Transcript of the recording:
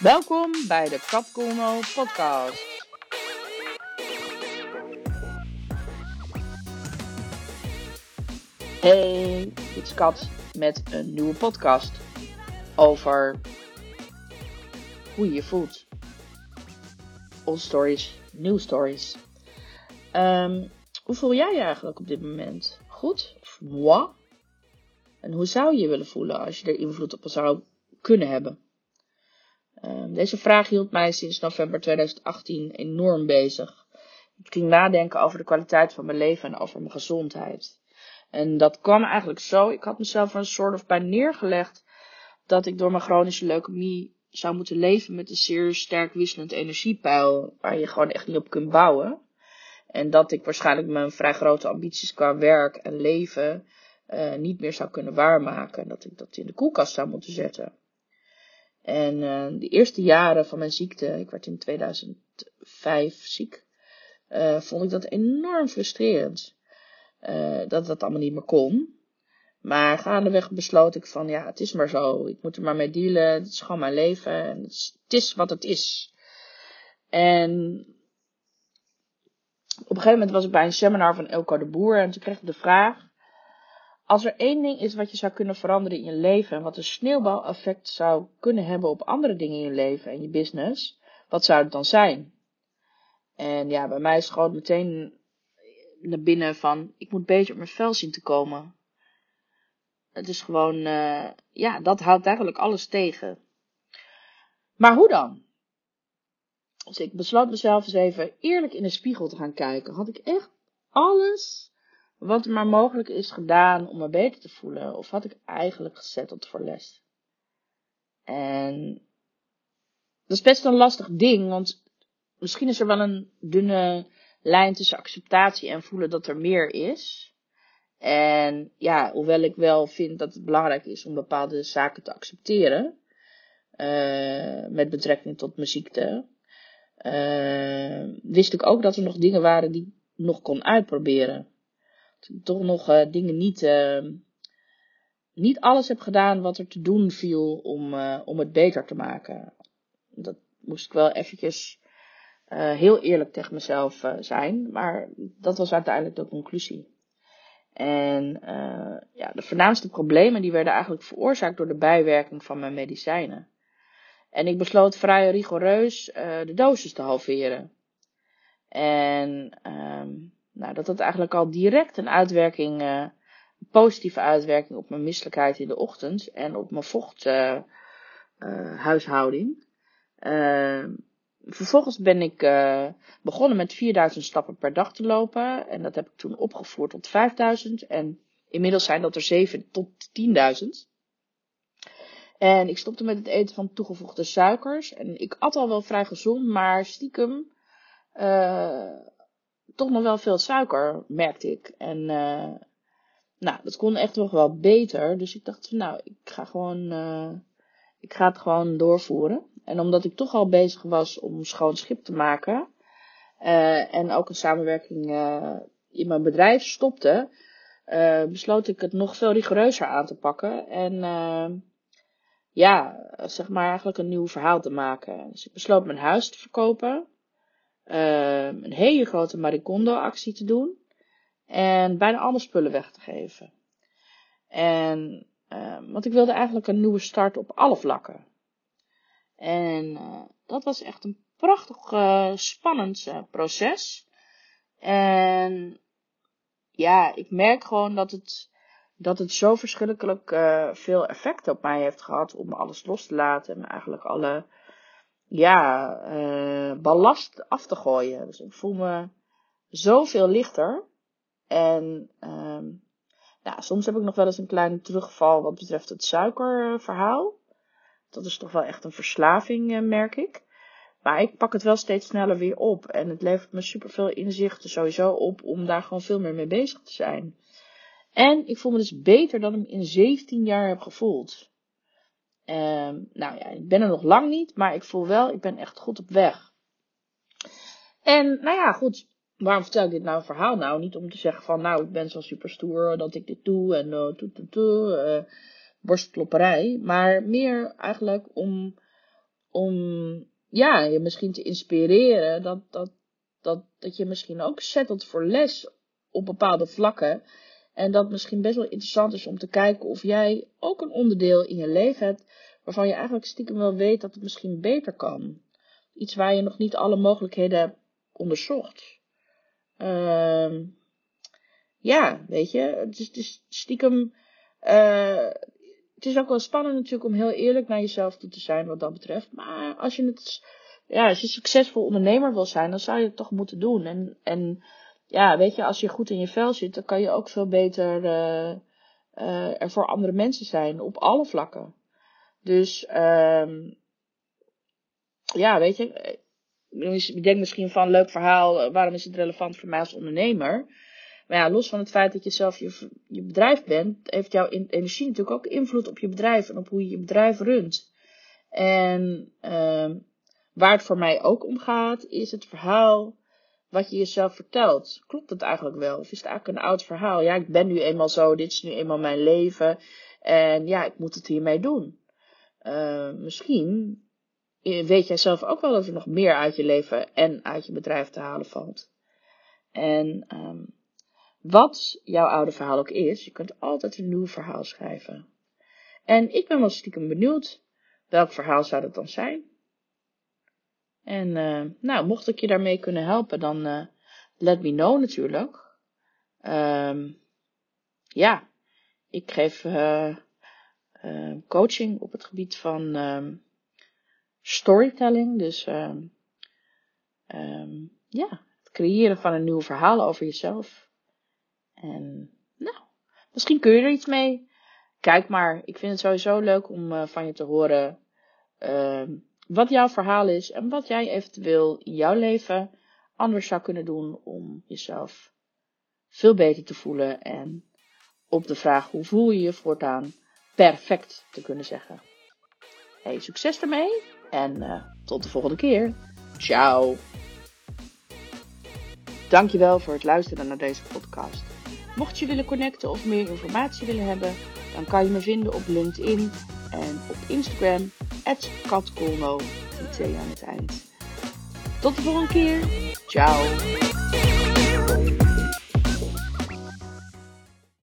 Welkom bij de Capcomo podcast. Hey, dit is Kat met een nieuwe podcast over hoe je je voelt. All stories, new stories. Ehm, hoe voel jij je eigenlijk op dit moment? Goed? Moi? En hoe zou je je willen voelen als je er invloed op zou kunnen hebben? Ehm, deze vraag hield mij sinds november 2018 enorm bezig. Ik ging nadenken over de kwaliteit van mijn leven en over mijn gezondheid. En dat kwam eigenlijk zo. Ik had mezelf een soort of bij neergelegd dat ik door mijn chronische leukemie zou moeten leven met een zeer sterk wisselend energiepeil, waar je gewoon echt niet op kunt bouwen. En dat ik waarschijnlijk mijn vrij grote ambities qua werk en leven uh, niet meer zou kunnen waarmaken. En dat ik dat in de koelkast zou moeten zetten. En uh, de eerste jaren van mijn ziekte, ik werd in 2005 ziek, uh, vond ik dat enorm frustrerend. Uh, dat dat allemaal niet meer kon. Maar gaandeweg besloot ik van, ja, het is maar zo. Ik moet er maar mee dealen. Het is gewoon mijn leven. En het is, het is wat het is. En op een gegeven moment was ik bij een seminar van Elko de Boer. En toen kreeg ik de vraag, als er één ding is wat je zou kunnen veranderen in je leven en wat een sneeuwbaleffect zou kunnen hebben op andere dingen in je leven en je business, wat zou het dan zijn? En ja, bij mij gewoon meteen naar binnen van, ik moet beter op mijn vel zien te komen. Het is gewoon, uh, ja, dat houdt eigenlijk alles tegen. Maar hoe dan? Dus ik besloot mezelf eens even eerlijk in de spiegel te gaan kijken. Had ik echt alles wat er maar mogelijk is gedaan om me beter te voelen? Of had ik eigenlijk gezetteld voor les? En dat is best een lastig ding, want misschien is er wel een dunne lijn tussen acceptatie en voelen dat er meer is. En ja, hoewel ik wel vind dat het belangrijk is om bepaalde zaken te accepteren, uh, met betrekking tot mijn ziekte, uh, wist ik ook dat er nog dingen waren die ik nog kon uitproberen toch nog uh, dingen niet, uh, niet alles heb gedaan wat er te doen viel om, uh, om het beter te maken. Dat moest ik wel eventjes heel eerlijk tegen mezelf zijn, maar dat was uiteindelijk de conclusie. En ja, de voornaamste problemen die werden eigenlijk veroorzaakt door de bijwerking van mijn medicijnen. En ik besloot vrij rigoureus de dosis te halveren. En ehm, nou, dat had eigenlijk al direct een uitwerking, uh, een positieve uitwerking op mijn misselijkheid in de ochtend en op mijn vochthuishouding. Uh, uh, vervolgens ben ik begonnen met 4000 stappen per dag te lopen en dat heb ik toen opgevoerd tot 5000 en inmiddels zijn dat er 7 tot 10.000. En ik stopte met het eten van toegevoegde suikers. En ik at al wel vrij gezond, maar stiekem uh, toch nog wel veel suiker, merkte ik. En uh, nou, dat kon echt nog wel beter. Dus ik dacht, nou, ik ga gewoon, uh, ik ga het gewoon doorvoeren. En omdat ik toch al bezig was om schoon schip te maken. Uh, en ook een samenwerking in mijn bedrijf stopte. besloot ik het nog veel rigoureuzer aan te pakken. En ja, zeg maar eigenlijk een nieuw verhaal te maken. Dus ik besloot mijn huis te verkopen. Uh, een hele grote Maricondo actie te doen. En bijna alle spullen weg te geven. En, uh, want ik wilde eigenlijk een nieuwe start op alle vlakken. En uh, dat was echt een prachtig uh, spannend proces. En ja, ik merk gewoon dat het, dat het zo verschrikkelijk veel effect op mij heeft gehad om alles los te laten. En eigenlijk alle ja, ballast af te gooien. Dus ik voel me zoveel lichter. En uh, ja, soms heb ik nog wel eens een kleine terugval wat betreft het suikerverhaal. Dat is toch wel echt een verslaving, uh, merk ik. Maar ik pak het wel steeds sneller weer op. En het levert me superveel inzichten sowieso op om daar gewoon veel meer mee bezig te zijn. En ik voel me dus beter dan ik in 17 jaar heb gevoeld. Um, nou ja, ik ben er nog lang niet, maar ik voel wel, ik ben echt goed op weg. En nou ja, goed. Waarom vertel ik dit nou een verhaal nou? Niet om te zeggen van, nou, ik ben zo super stoer dat ik dit doe en uh, toe, uh, borstklopperij. Maar meer eigenlijk om, om ja, je misschien te inspireren dat, dat, dat, dat je misschien ook settelt voor les op bepaalde vlakken. En dat misschien best wel interessant is om te kijken of jij ook een onderdeel in je leven hebt waarvan je eigenlijk stiekem wel weet dat het misschien beter kan. Iets waar je nog niet alle mogelijkheden hebt onderzocht. Uh, ja, weet je, het is, het is stiekem. Uh, het is ook wel spannend natuurlijk om heel eerlijk naar jezelf toe te zijn wat dat betreft. Maar als je het, ja, als je succesvol ondernemer wil zijn, dan zou je het toch moeten doen. En, en ja, weet je, als je goed in je vel zit, dan kan je ook veel beter uh, voor andere mensen zijn op alle vlakken. Dus, um, ja, weet je, je denkt misschien van leuk verhaal, waarom is het relevant voor mij als ondernemer? Maar ja, los van het feit dat je zelf je, je bedrijf bent, heeft jouw energie natuurlijk ook invloed op je bedrijf en op hoe je je bedrijf runt. En uh, waar het voor mij ook om gaat, is het verhaal wat je jezelf vertelt. Klopt het eigenlijk wel? Of is het eigenlijk een oud verhaal? Ja, ik ben nu eenmaal zo, dit is nu eenmaal mijn leven. En ja, ik moet het hiermee doen. Uh, misschien weet jij zelf ook wel dat er nog meer uit je leven en uit je bedrijf te halen valt. En um, wat jouw oude verhaal ook is, je kunt altijd een nieuw verhaal schrijven. En ik ben wel stiekem benieuwd, welk verhaal zou dat dan zijn? En uh, nou, mocht ik je daarmee kunnen helpen, dan uh, let me know natuurlijk. Um, ja, ik geef uh, coaching op het gebied van um, storytelling. Dus um, ja, het creëren van een nieuw verhaal over jezelf. En nou, misschien kun je er iets mee. Kijk maar, ik vind het sowieso leuk om uh, van je te horen uh, wat jouw verhaal is en wat jij eventueel in jouw leven anders zou kunnen doen om jezelf veel beter te voelen en op de vraag hoe voel je je voortaan perfect te kunnen zeggen. Hey, succes ermee en uh, tot de volgende keer. Ciao. Dankjewel voor het luisteren naar deze podcast. Mocht je willen connecten of meer informatie willen hebben, dan kan je me vinden op LinkedIn en op Instagram, katkolno, twee aan het eind. Tot de volgende keer. Ciao.